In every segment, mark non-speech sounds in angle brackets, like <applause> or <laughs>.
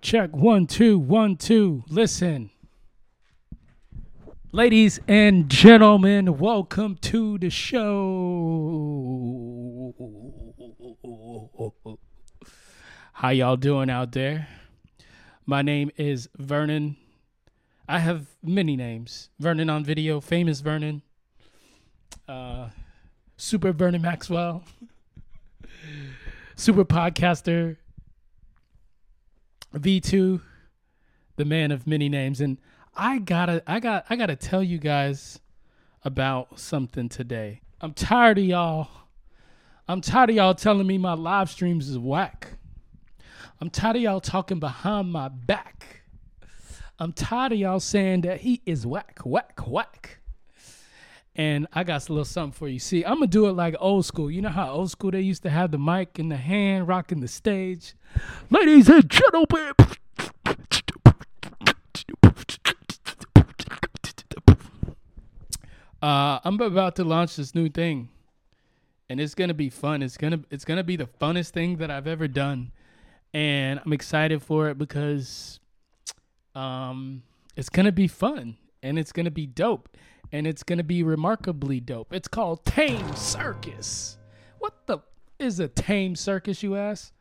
Check one, two, one, two. Listen. Ladies and gentlemen, welcome to the show. How y'all doing out there? My name is Vernon. I have many names. Vernon on video, famous Vernon. Uh, Super Vernon Maxwell. <laughs> Super podcaster. V2, the man of many names. And I gotta I got I gotta tell you guys about something today. I'm tired of y'all. I'm tired of y'all telling me my live streams is whack. I'm tired of y'all talking behind my back. I'm tired of y'all saying that he is whack, whack, whack. And I got a little something for you. See, I'm gonna do it like old school. You know how old school they used to have the mic in the hand, rocking the stage. Ladies and gentlemen. Uh, I'm about to launch this new thing, and it's gonna be fun. It's gonna it's gonna be the funnest thing that I've ever done, and I'm excited for it because, um, it's gonna be fun and it's gonna be dope, and it's gonna be remarkably dope. It's called Tame Circus. What the is a tame circus, you ask?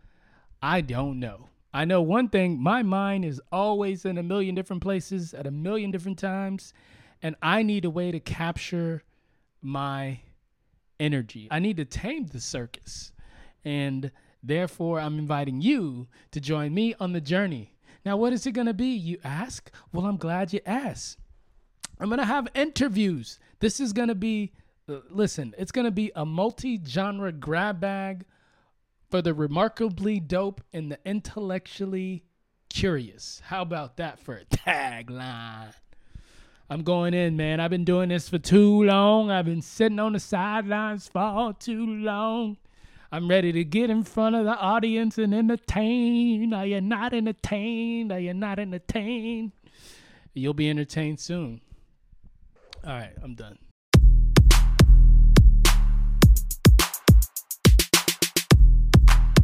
I don't know. I know one thing my mind is always in a million different places at a million different times, and I need a way to capture my energy. I need to tame the circus. And therefore, I'm inviting you to join me on the journey. Now, what is it going to be, you ask? Well, I'm glad you asked. I'm going to have interviews. This is going to be, uh, listen, it's going to be a multi genre grab bag for the remarkably dope and the intellectually curious. How about that for a <laughs> tagline? I'm going in, man. I've been doing this for too long. I've been sitting on the sidelines for too long. I'm ready to get in front of the audience and entertain. Are you not entertained? Are you not entertained? You'll be entertained soon. All right, I'm done.